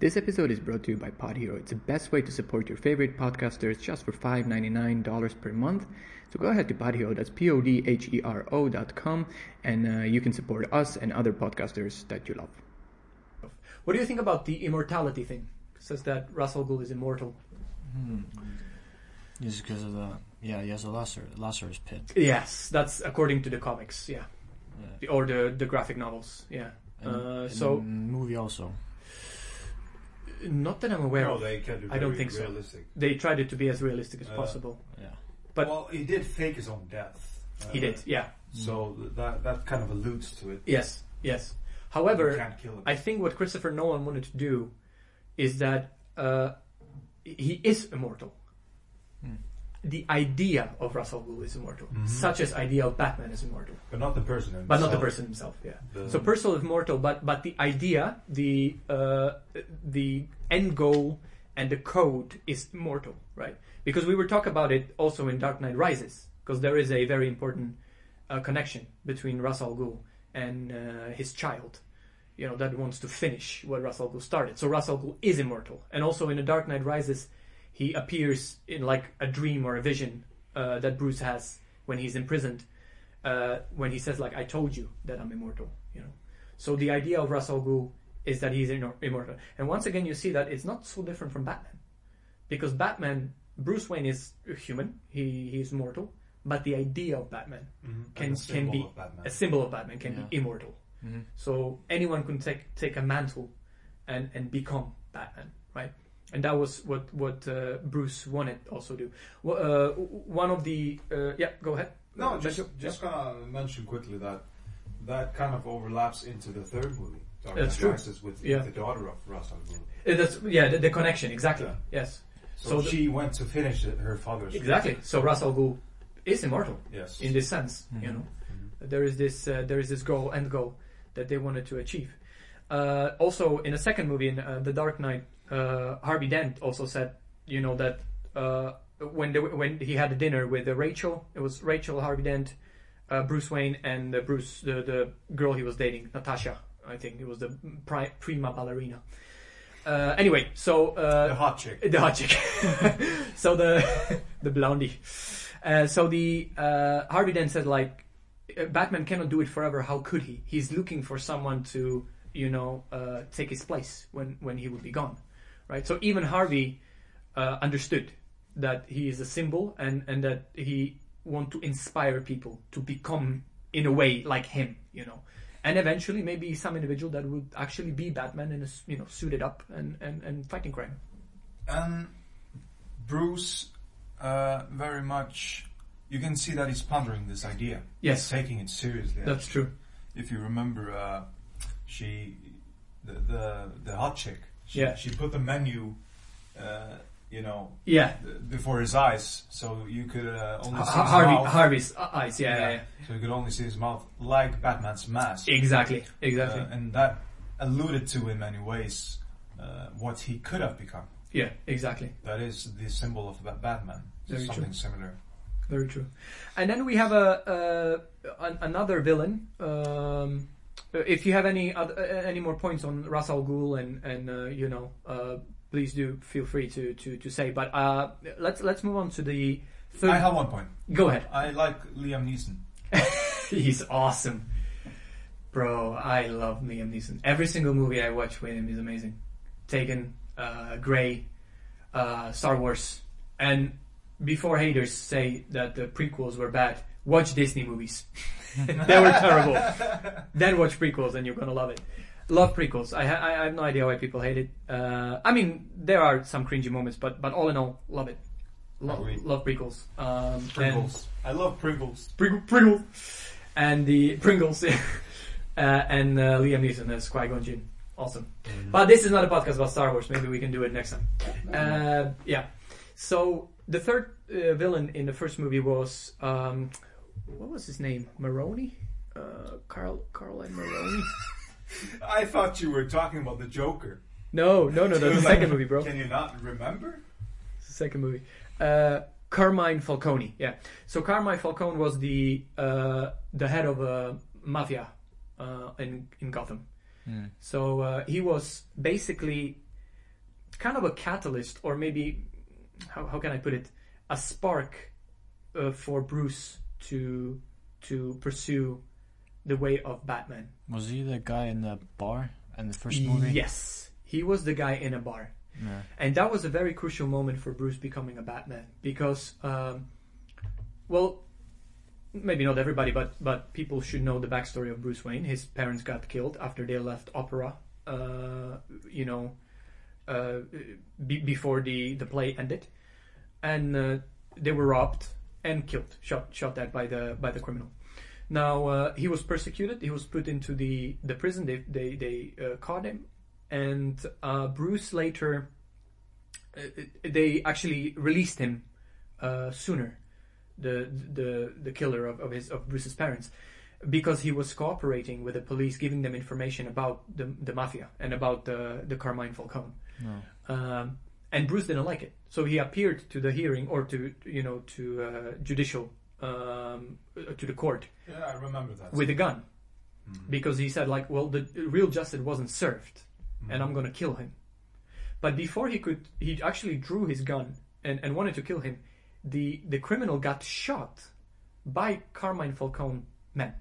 This episode is brought to you by Pod Hero. It's the best way to support your favorite podcasters just for $5.99 per month. So go ahead to PodHero, that's P O D H E R O dot com, and uh, you can support us and other podcasters that you love. What do you think about the immortality thing? It says that Ra's al Ghul is immortal. Hmm. Just because of the yeah, he has a Lazarus, Lazarus pit. Yes, that's according to the comics, yeah, Yeah. or the the graphic novels, yeah. And, Uh, and so- the movie also. Not that I'm aware no, of. they can do I don't very think so. They tried it to be as realistic as Uh, possible. Yeah. But- well, he did fake his own death. He Uh, did, yeah. So that that kind of alludes to it. Yes, yes. However, can't kill. I think what Christopher Nolan wanted to do is that uh, he is immortal. Hmm. The idea of Ra's al Ghul is immortal, Mhm. such as idea of Batman is immortal, but not the person himself. but not the person himself. Yeah. The- So personal is mortal, but but the idea, the uh, the end goal, and the code is immortal, right? Because we were talking about it also in Dark Knight Rises, because there is a very important uh, connection between Ra's al Ghul and uh, his child, you know, that wants to finish what Ra's al Ghul started. So Ra's al Ghul is immortal, and also in The Dark Knight Rises, he appears in like a dream or a vision uh, that Bruce has when he's imprisoned, uh, when he says like, "I told you that I'm immortal," you know. So the idea of Ra's al Ghul is that he's immortal, and once again you see that it's not so different from Batman, because Batman, Bruce Wayne is human, he he's mortal, but the idea of Batman Mhm. can- can be Batman. a symbol of Batman can Yeah. be immortal. Mhm. So anyone can take take a mantle and and become Batman, right? And that was what what uh, Bruce wanted also to do. Wh- Uh, one of the uh, yeah, go ahead. No, Uh, just Benjo? just gonna mention quickly that that kind of overlaps into the third movie. Dark That's true. With Yeah. the daughter of Russell Gould. Uh, that's yeah, the, the connection exactly. Yeah. Yes, So, So the- she went to finish it- her father's. exactly. So Ra's al Ghul is immortal Yes. in this sense. You Mhm. know, Mhm. there is this uh, there is this goal end goal that they wanted to achieve. Uh, also, in the second movie, in uh, The Dark Knight, uh, Harvey Dent also said, you know, that uh, when they, when he had a dinner with uh, Rachel, it was Rachel, Harvey Dent, uh, Bruce Wayne, and Bruce, the the girl he was dating, Natasha. I think it was the pri- prima ballerina. Uh, anyway, so uh, the hot chick. the hot chick. so the the blondie. Uh, so the uh, Harvey then said like, uh, Batman cannot do it forever. How could he? He's looking for someone to you know uh, take his place when when he would be gone, right? So even Harvey uh, understood that he is a symbol and and that he want to inspire people to become in a way like him, you know. And eventually, maybe some individual that would actually be Batman and you know suited up and, and, and fighting crime. And Bruce, uh, very much, you can see that he's pondering this idea. Yes. He's taking it seriously. That's true. If you remember, uh, she, the, the the hot chick, she, Yeah. she put the menu, uh, you know, Yeah. before his eyes, so you could uh, only see his Harvey, mouth. Harvey's uh, eyes. Yeah, yeah, yeah. So you could only see his mouth, like Batman's mask. Exactly. Exactly. Uh, and that alluded to, in many ways, uh, what he could have become. yeah. Exactly. That is the symbol of Batman. Very Something true. similar. Very true. And then we have a, an, another villain. Um, if you have any other, uh, any more points on Ra's al Ghul and and uh, you know, uh, please do feel free to to, to say. But uh, let's let's move on to the third. I have one point. Go ahead. I like Liam Neeson. He's awesome, bro. I love Liam Neeson. Every single movie I watch with him is amazing. Taken, uh, Grey, uh, Star Wars, and before haters say that the prequels were bad, watch Disney movies. they were terrible. then watch prequels, and you're gonna love it. Love prequels. I, ha- I have no idea why people hate it. Uh, I mean, there are some cringy moments, but but all in all, love it. Lo- love prequels. Um, Pringles. I love Pringles. Pringle, Pringle, and the Pringles, uh, and uh, Liam Neeson as Qui Gon Jinn. Awesome. But this is not a podcast about Star Wars. Maybe we can do it next time. Uh, yeah. So the third uh, villain in the first movie was um, what was his name? Maroni. Uh, Carl Carl and Maroni. I thought you were talking about the Joker. No, no, no, no. The second movie, bro. Can you not remember? It's the second movie. Uh, Carmine Falcone. Yeah. So Carmine Falcone was the uh, the head of a mafia uh, in in Gotham. Mm. So uh, he was basically kind of a catalyst, or maybe how how can I put it, a spark uh, for Bruce to to pursue the way of Batman. Was he the guy in the bar in the first movie? Yes, he was the guy in a bar. Yeah. And that was a very crucial moment for Bruce becoming a Batman because, um, well, maybe not everybody, but but people should know the backstory of Bruce Wayne. His parents got killed after they left opera. Uh, you know, uh, be, before the the play ended, and uh, they were robbed and killed, shot shot dead by the by the criminal. Now uh, he was persecuted. He was put into the the prison. They they they uh, caught him, and uh, Bruce later. Uh, they actually released him uh, sooner, the the the killer of, of his of Bruce's parents, because he was cooperating with the police, giving them information about the the mafia and about the the Carmine Falcone. No. Um, and Bruce didn't like it, so he appeared to the hearing or to you know to uh, judicial um, uh, to the court Yeah, I remember that. with a gun Mm. because he said like, well, the real justice wasn't served, and I'm gonna kill him. But before he could, he actually drew his gun and, and wanted to kill him. The the criminal got shot by Carmine Falcone men.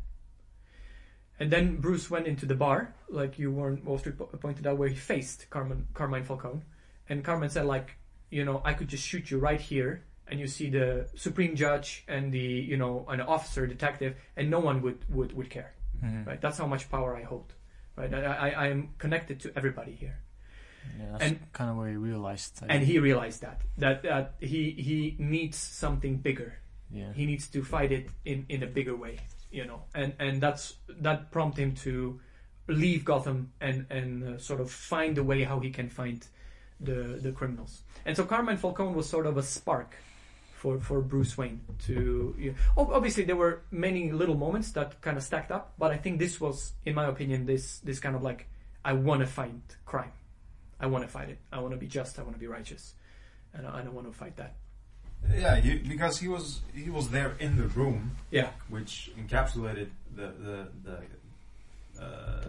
And then Bruce went into the bar, like you Warren Wall Street pointed out, where he faced Carmine Carmine Falcone, and Carmen said like, you know, I could just shoot you right here, and you see the supreme judge and the you know an officer, detective, and no one would would, would care Mhm. right? That's how much power I hold, right? I, I, I am connected to everybody here, Yeah, that's And- kind of where he realized. And he realized that that that he he needs something bigger. yeah. He needs to fight it in in a bigger way, you know, and and that's that prompted him to leave Gotham and and uh, sort of find a way how he can find the the criminals. And so Carmine Falcone was sort of a spark for for Bruce Wayne to. You know, obviously, there were many little moments that kind of stacked up, but I think this was, in my opinion, this this kind of like I want to fight crime, I want to fight it, I want to be just, I want to be righteous, and I, I don't want to fight that. Yeah, you, because he was he was there in the room, Yeah, which encapsulated the the the uh,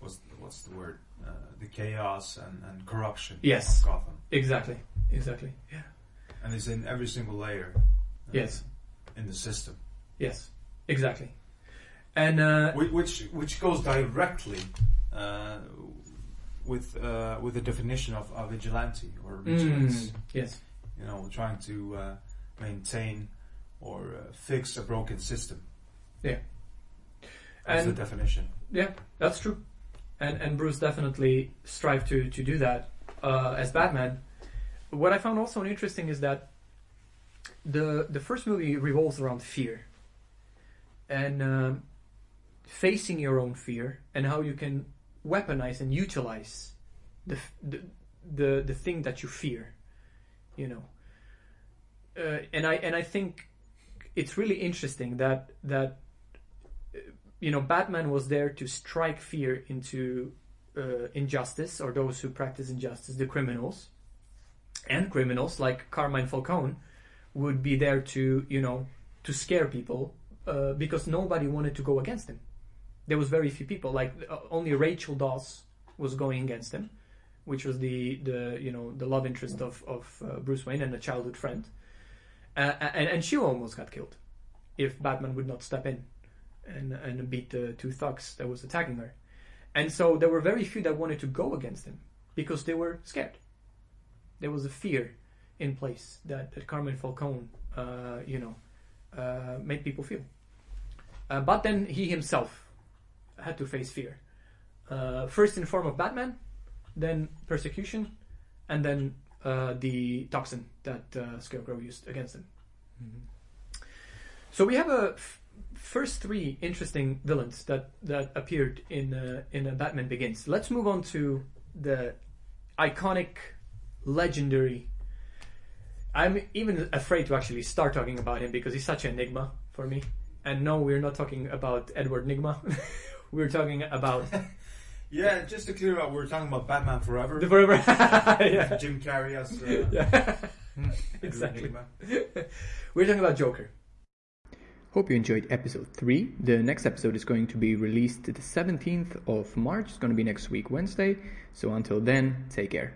what's what's the word uh, the chaos and, and corruption Yes. of Gotham, exactly, exactly. Yeah. and it's in every single layer. uh, Yes. in the system, Yes, exactly. And uh, which which goes directly uh, with uh, with the definition of a vigilante or vigilance. mm, yes, You know, trying to uh, maintain or uh, fix a broken system. Yeah. That's the definition. yeah, that's true. And and Bruce definitely strived to to do that uh, as Batman. What I found also interesting is that the the first movie revolves around fear and um, facing your own fear and how you can weaponize and utilize the the the, the thing that you fear, you know. Uh, and I and I think it's really interesting that that you know Batman was there to strike fear into uh, injustice or those who practice injustice, the criminals, and criminals like Carmine Falcone would be there to you know to scare people uh, because nobody wanted to go against him. There was very few people. Like uh, only Rachel Dawes was going against him, which was the the you know the love interest of of uh, Bruce Wayne and a childhood friend, uh, and and she almost got killed if Batman would not step in and and beat the two thugs that was attacking her. And so there were very few that wanted to go against him because they were scared. There was a fear in place that, that Carmine Falcone, uh, you know, uh, made people feel. Uh, but then he himself had to face fear. Uh, first in the form of Batman, then persecution, and then uh, the toxin that uh, Scarecrow used against him. So we have a f- first three interesting villains that that appeared in uh, in uh, Batman Begins. Let's move on to the iconic, legendary. I'm even afraid to actually start talking about him because he's such an enigma for me. And no, we're not talking about Edward Nygma. we're talking about Yeah, just to clear up, we're talking about Batman Forever. the forever. yeah. Jim Carrey as uh, yeah. Exactly. We're talking about Joker. Hope you enjoyed episode 3. The next episode is going to be released the 17th of March. It's going to be next week, Wednesday. So until then, take care.